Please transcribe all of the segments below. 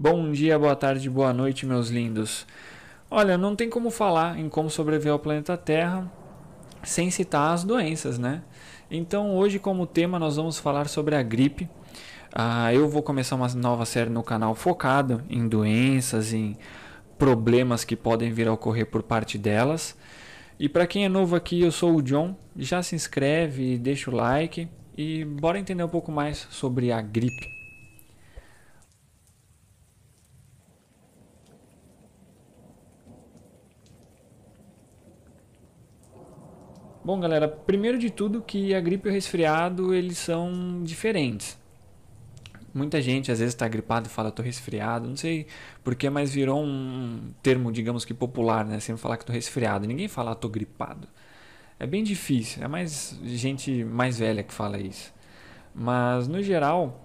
Bom dia, boa tarde, boa noite, meus lindos. Olha, não tem como falar em como sobreviver ao planeta Terra sem citar as doenças, né? Então, hoje, como tema, nós vamos falar sobre a gripe. Ah, eu vou começar uma nova série no canal focada em doenças, em problemas que podem vir a ocorrer por parte delas. E para quem é novo aqui, eu sou o John. Já se inscreve, deixa o like e bora entender um pouco mais sobre a gripe. Bom, galera, primeiro de tudo que a gripe e o resfriado, eles são diferentes. Muita gente às vezes está gripado e fala tô resfriado, não sei porquê, mas virou um termo, digamos que popular, né? Sempre falar que tô resfriado. Ninguém fala tô gripado. É bem difícil, é mais gente mais velha que fala isso. Mas no geral,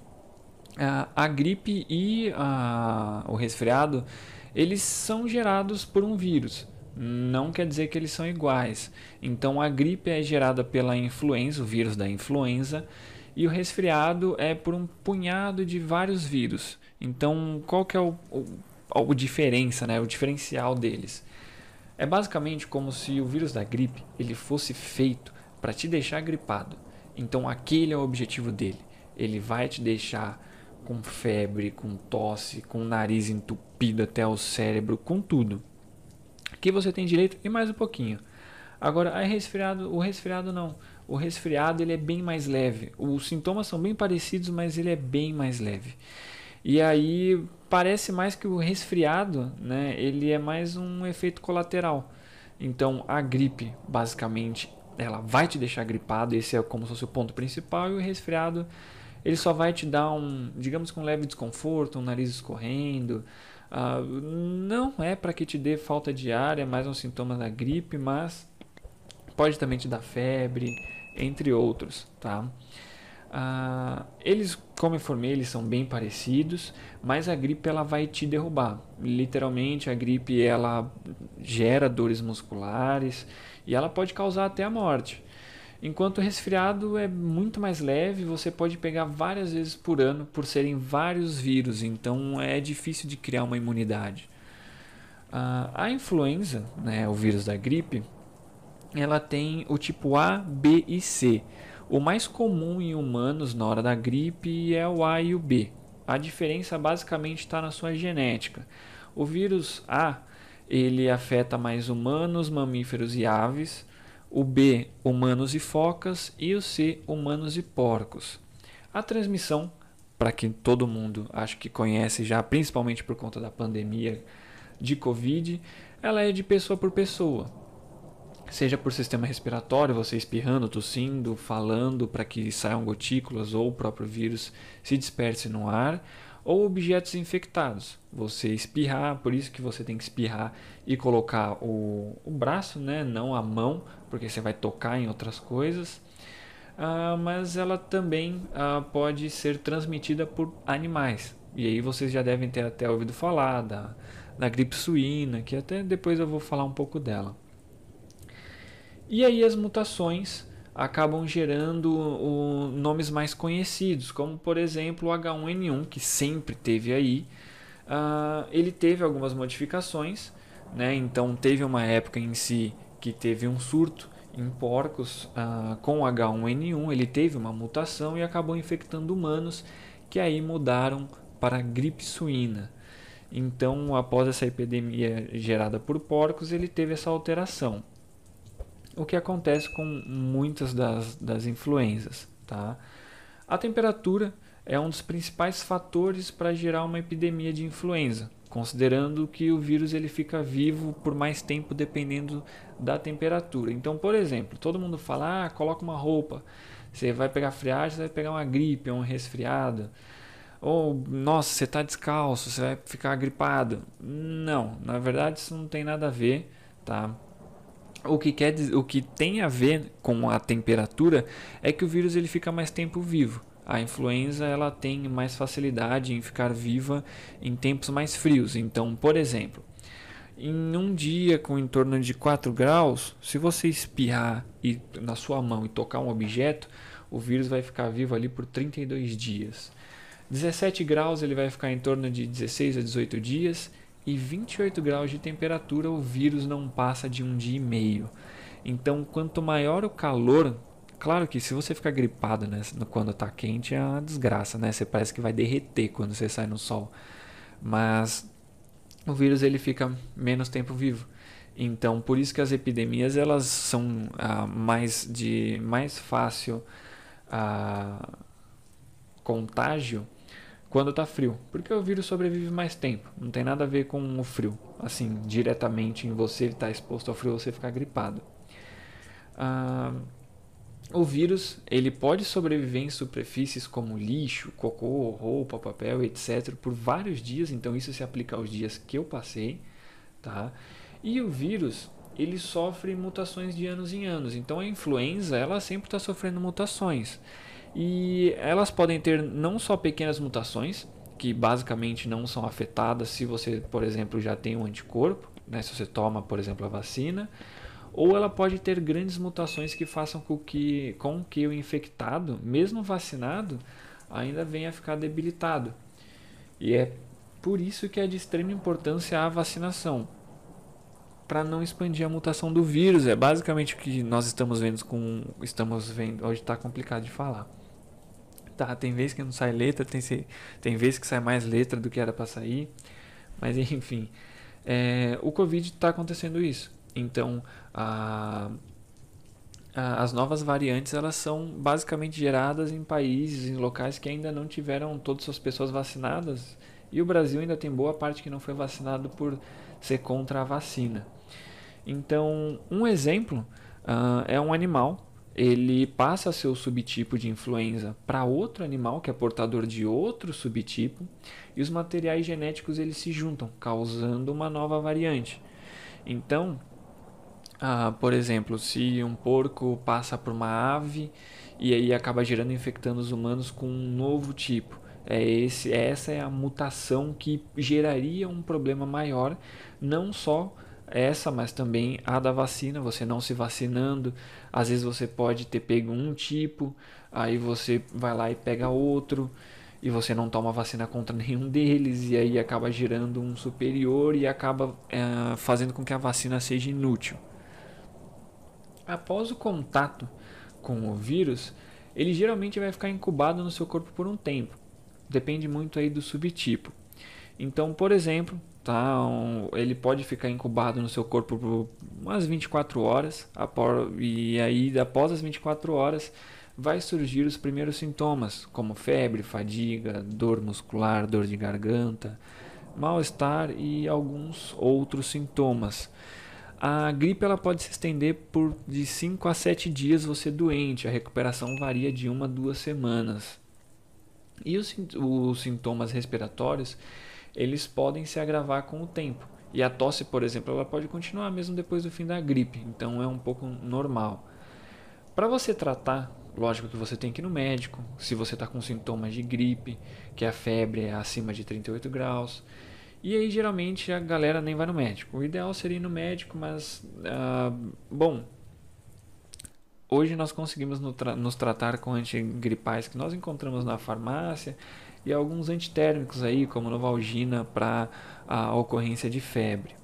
a, gripe e a, o resfriado, eles são gerados por um vírus não quer dizer que eles são iguais. Então a gripe é gerada pela influenza, o vírus da influenza, e o resfriado é por um punhado de vários vírus. Então qual que é o, o, o diferença, né? o diferencial deles? É basicamente como se o vírus da gripe ele fosse feito para te deixar gripado. Então aquele é o objetivo dele. Ele vai te deixar com febre, com tosse, com o nariz entupido até o cérebro, com tudo que você tem direito e mais um pouquinho. Agora, a resfriado, o resfriado não. O resfriado ele é bem mais leve. Os sintomas são bem parecidos, mas ele é bem mais leve. E aí parece mais que o resfriado, né, ele é mais um efeito colateral. Então, a gripe, basicamente, ela vai te deixar gripado, esse é como se fosse o ponto principal, e o resfriado, ele só vai te dar um, digamos que um leve desconforto, um nariz escorrendo, ah, não é para que te dê falta ar, é mais um sintoma da gripe, mas pode também te dar febre, entre outros, tá? Ah, eles, como eu informei, eles são bem parecidos, mas a gripe ela vai te derrubar. Literalmente, a gripe ela gera dores musculares e ela pode causar até a morte. Enquanto o resfriado é muito mais leve, você pode pegar várias vezes por ano por serem vários vírus, então é difícil de criar uma imunidade. Uh, a influenza, né, o vírus da gripe, ela tem o tipo A, B e C. O mais comum em humanos na hora da gripe é o A e o B. A diferença basicamente está na sua genética. O vírus A ele afeta mais humanos, mamíferos e aves o B, humanos e focas, e o C, humanos e porcos. A transmissão, para quem todo mundo acho que conhece já, principalmente por conta da pandemia de Covid, ela é de pessoa por pessoa. Seja por sistema respiratório, você espirrando, tossindo, falando para que saiam gotículas ou o próprio vírus se disperse no ar, ou objetos infectados. Você espirrar, por isso que você tem que espirrar e colocar o, o braço, né, não a mão, porque você vai tocar em outras coisas. Ah, mas ela também ah, pode ser transmitida por animais. E aí vocês já devem ter até ouvido falar da, da gripe suína, que até depois eu vou falar um pouco dela. E aí as mutações acabam gerando o, nomes mais conhecidos, como por exemplo o H1N1, que sempre teve aí. Uh, ele teve algumas modificações, né? então teve uma época em si que teve um surto em porcos uh, com H1N1, ele teve uma mutação e acabou infectando humanos, que aí mudaram para gripe suína. Então, após essa epidemia gerada por porcos, ele teve essa alteração o que acontece com muitas das, das influenzas. Tá? A temperatura é um dos principais fatores para gerar uma epidemia de influenza, considerando que o vírus ele fica vivo por mais tempo dependendo da temperatura. Então, por exemplo, todo mundo fala: ah, coloca uma roupa, você vai pegar friagem, você vai pegar uma gripe, um resfriado. Ou, nossa, você está descalço, você vai ficar gripado. Não, na verdade isso não tem nada a ver, tá? O que, quer dizer, o que tem a ver com a temperatura é que o vírus ele fica mais tempo vivo. A influenza ela tem mais facilidade em ficar viva em tempos mais frios. Então, por exemplo, em um dia com em torno de 4 graus, se você espirrar e, na sua mão e tocar um objeto, o vírus vai ficar vivo ali por 32 dias. 17 graus ele vai ficar em torno de 16 a 18 dias e 28 graus de temperatura o vírus não passa de um dia e meio. Então, quanto maior o calor, claro que se você ficar gripado né, quando está quente é uma desgraça, né? Você parece que vai derreter quando você sai no sol. Mas o vírus ele fica menos tempo vivo. Então, por isso que as epidemias elas são ah, mais de mais fácil ah, contágio quando está frio, porque o vírus sobrevive mais tempo. Não tem nada a ver com o frio, assim diretamente em você estar tá exposto ao frio, você ficar gripado. Ah, o vírus ele pode sobreviver em superfícies como lixo, cocô, roupa, papel, etc. por vários dias. Então isso se aplica aos dias que eu passei, tá? E o vírus ele sofre mutações de anos em anos. Então a influenza ela sempre está sofrendo mutações e elas podem ter não só pequenas mutações que basicamente não são afetadas se você, por exemplo, já tem um anticorpo, né? Se você toma, por exemplo, a vacina, ou ela pode ter grandes mutações que façam com que, com que o infectado, mesmo vacinado, ainda venha a ficar debilitado. E é por isso que é de extrema importância a vacinação para não expandir a mutação do vírus. É basicamente o que nós estamos vendo com estamos vendo hoje está complicado de falar. Tá, tem vezes que não sai letra, tem tem vezes que sai mais letra do que era para sair, mas enfim, é, o Covid está acontecendo isso. Então, a, a, as novas variantes elas são basicamente geradas em países, em locais que ainda não tiveram todas as pessoas vacinadas. E o Brasil ainda tem boa parte que não foi vacinado por ser contra a vacina. Então, um exemplo uh, é um animal. Ele passa seu subtipo de influenza para outro animal que é portador de outro subtipo e os materiais genéticos eles se juntam, causando uma nova variante. Então, ah, por exemplo, se um porco passa por uma ave e aí acaba gerando infectando os humanos com um novo tipo. É esse, essa é a mutação que geraria um problema maior, não só essa, mas também a da vacina, você não se vacinando, às vezes você pode ter pego um tipo, aí você vai lá e pega outro, e você não toma vacina contra nenhum deles, e aí acaba gerando um superior e acaba é, fazendo com que a vacina seja inútil. Após o contato com o vírus, ele geralmente vai ficar incubado no seu corpo por um tempo. Depende muito aí do subtipo. Então, por exemplo, tá, um, ele pode ficar incubado no seu corpo por umas 24 horas, e aí após as 24 horas vai surgir os primeiros sintomas, como febre, fadiga, dor muscular, dor de garganta, mal-estar e alguns outros sintomas. A gripe ela pode se estender por de 5 a 7 dias você doente. A recuperação varia de uma a duas semanas. E os, os sintomas respiratórios eles podem se agravar com o tempo. E a tosse, por exemplo, ela pode continuar mesmo depois do fim da gripe. Então é um pouco normal. Para você tratar, lógico que você tem que ir no médico. Se você está com sintomas de gripe, que a febre é acima de 38 graus e aí geralmente a galera nem vai no médico. O ideal seria ir no médico, mas uh, bom, hoje nós conseguimos nos tratar com antigripais que nós encontramos na farmácia e alguns antitérmicos aí, como Novalgina, para a ocorrência de febre.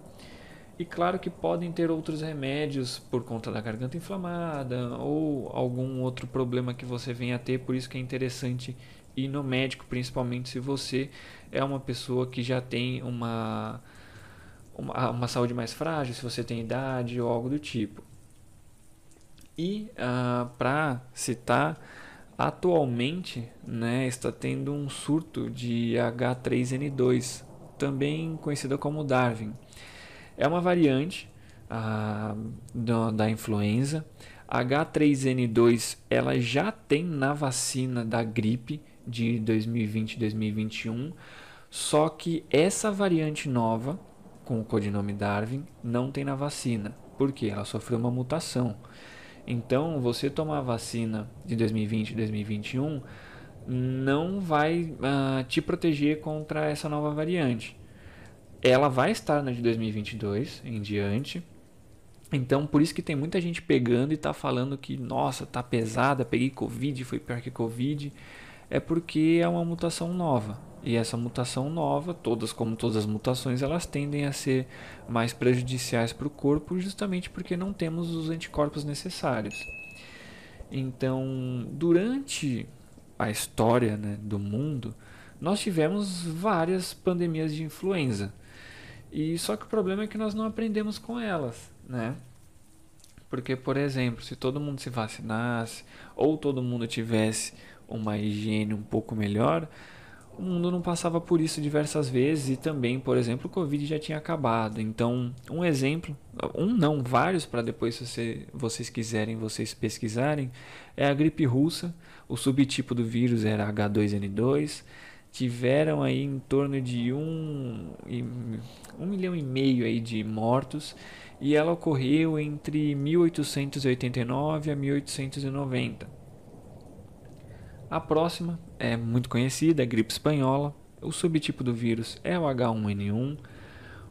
E claro que podem ter outros remédios por conta da garganta inflamada ou algum outro problema que você venha a ter, por isso que é interessante ir no médico, principalmente se você é uma pessoa que já tem uma, uma, uma saúde mais frágil, se você tem idade ou algo do tipo. E ah, para citar, atualmente né, está tendo um surto de H3N2, também conhecida como Darwin. É uma variante uh, da, da influenza. H3N2 ela já tem na vacina da gripe de 2020 e 2021, só que essa variante nova, com o codinome Darwin, não tem na vacina. Por quê? Ela sofreu uma mutação. Então, você tomar a vacina de 2020 e 2021 não vai uh, te proteger contra essa nova variante. Ela vai estar na de 2022 em diante. Então, por isso que tem muita gente pegando e está falando que, nossa, tá pesada, peguei Covid, foi pior que Covid é porque é uma mutação nova. E essa mutação nova, todas como todas as mutações, elas tendem a ser mais prejudiciais para o corpo, justamente porque não temos os anticorpos necessários. Então, durante a história né, do mundo, nós tivemos várias pandemias de influenza. E só que o problema é que nós não aprendemos com elas, né? Porque, por exemplo, se todo mundo se vacinasse ou todo mundo tivesse uma higiene um pouco melhor, o mundo não passava por isso diversas vezes e também, por exemplo, o Covid já tinha acabado. Então, um exemplo, um não, vários para depois, se você, vocês quiserem, vocês pesquisarem, é a gripe russa. O subtipo do vírus era H2N2. Tiveram aí em torno de um, um milhão e meio aí de mortos e ela ocorreu entre 1889 a 1890 a próxima é muito conhecida, a gripe espanhola. O subtipo do vírus é o H1N1.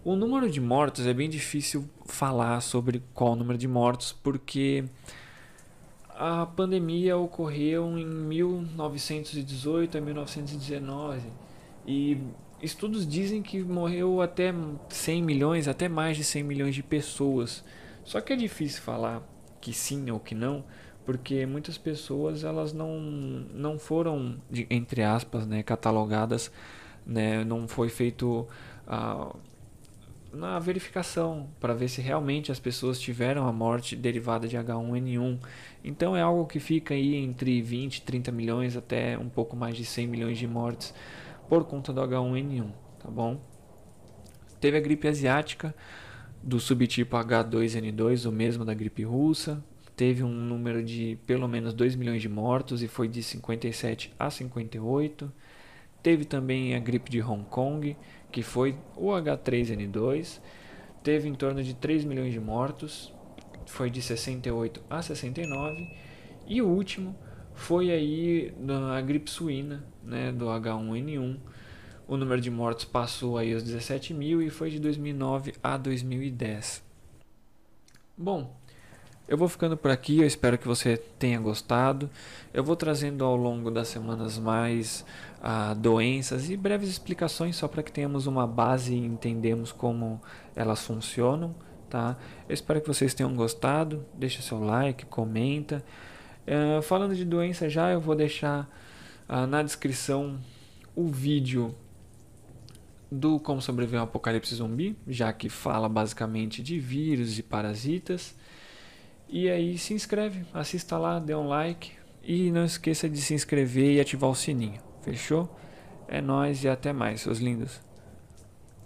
O número de mortos é bem difícil falar sobre qual o número de mortos, porque a pandemia ocorreu em 1918 a 1919 e estudos dizem que morreu até 100 milhões, até mais de 100 milhões de pessoas. Só que é difícil falar que sim ou que não, porque muitas pessoas elas não, não foram entre aspas né, catalogadas né, não foi feito uh, na verificação para ver se realmente as pessoas tiveram a morte derivada de H1N1 então é algo que fica aí entre 20 30 milhões até um pouco mais de 100 milhões de mortes por conta do H1N1 tá bom? Teve a gripe asiática do subtipo H2N2 o mesmo da gripe russa teve um número de pelo menos 2 milhões de mortos e foi de 57 a 58. Teve também a gripe de Hong Kong, que foi o H3N2, teve em torno de 3 milhões de mortos, foi de 68 a 69. E o último foi aí a gripe suína, né, do H1N1. O número de mortos passou aí os 17 mil e foi de 2009 a 2010. Bom, eu vou ficando por aqui, eu espero que você tenha gostado. Eu vou trazendo ao longo das semanas mais ah, doenças e breves explicações só para que tenhamos uma base e entendemos como elas funcionam, tá? Eu espero que vocês tenham gostado. Deixa seu like, comenta. Uh, falando de doença já, eu vou deixar uh, na descrição o vídeo do Como Sobreviver ao Apocalipse Zumbi, já que fala basicamente de vírus e parasitas. E aí se inscreve, assista lá, dê um like e não esqueça de se inscrever e ativar o sininho. Fechou? É nós e até mais, seus lindos.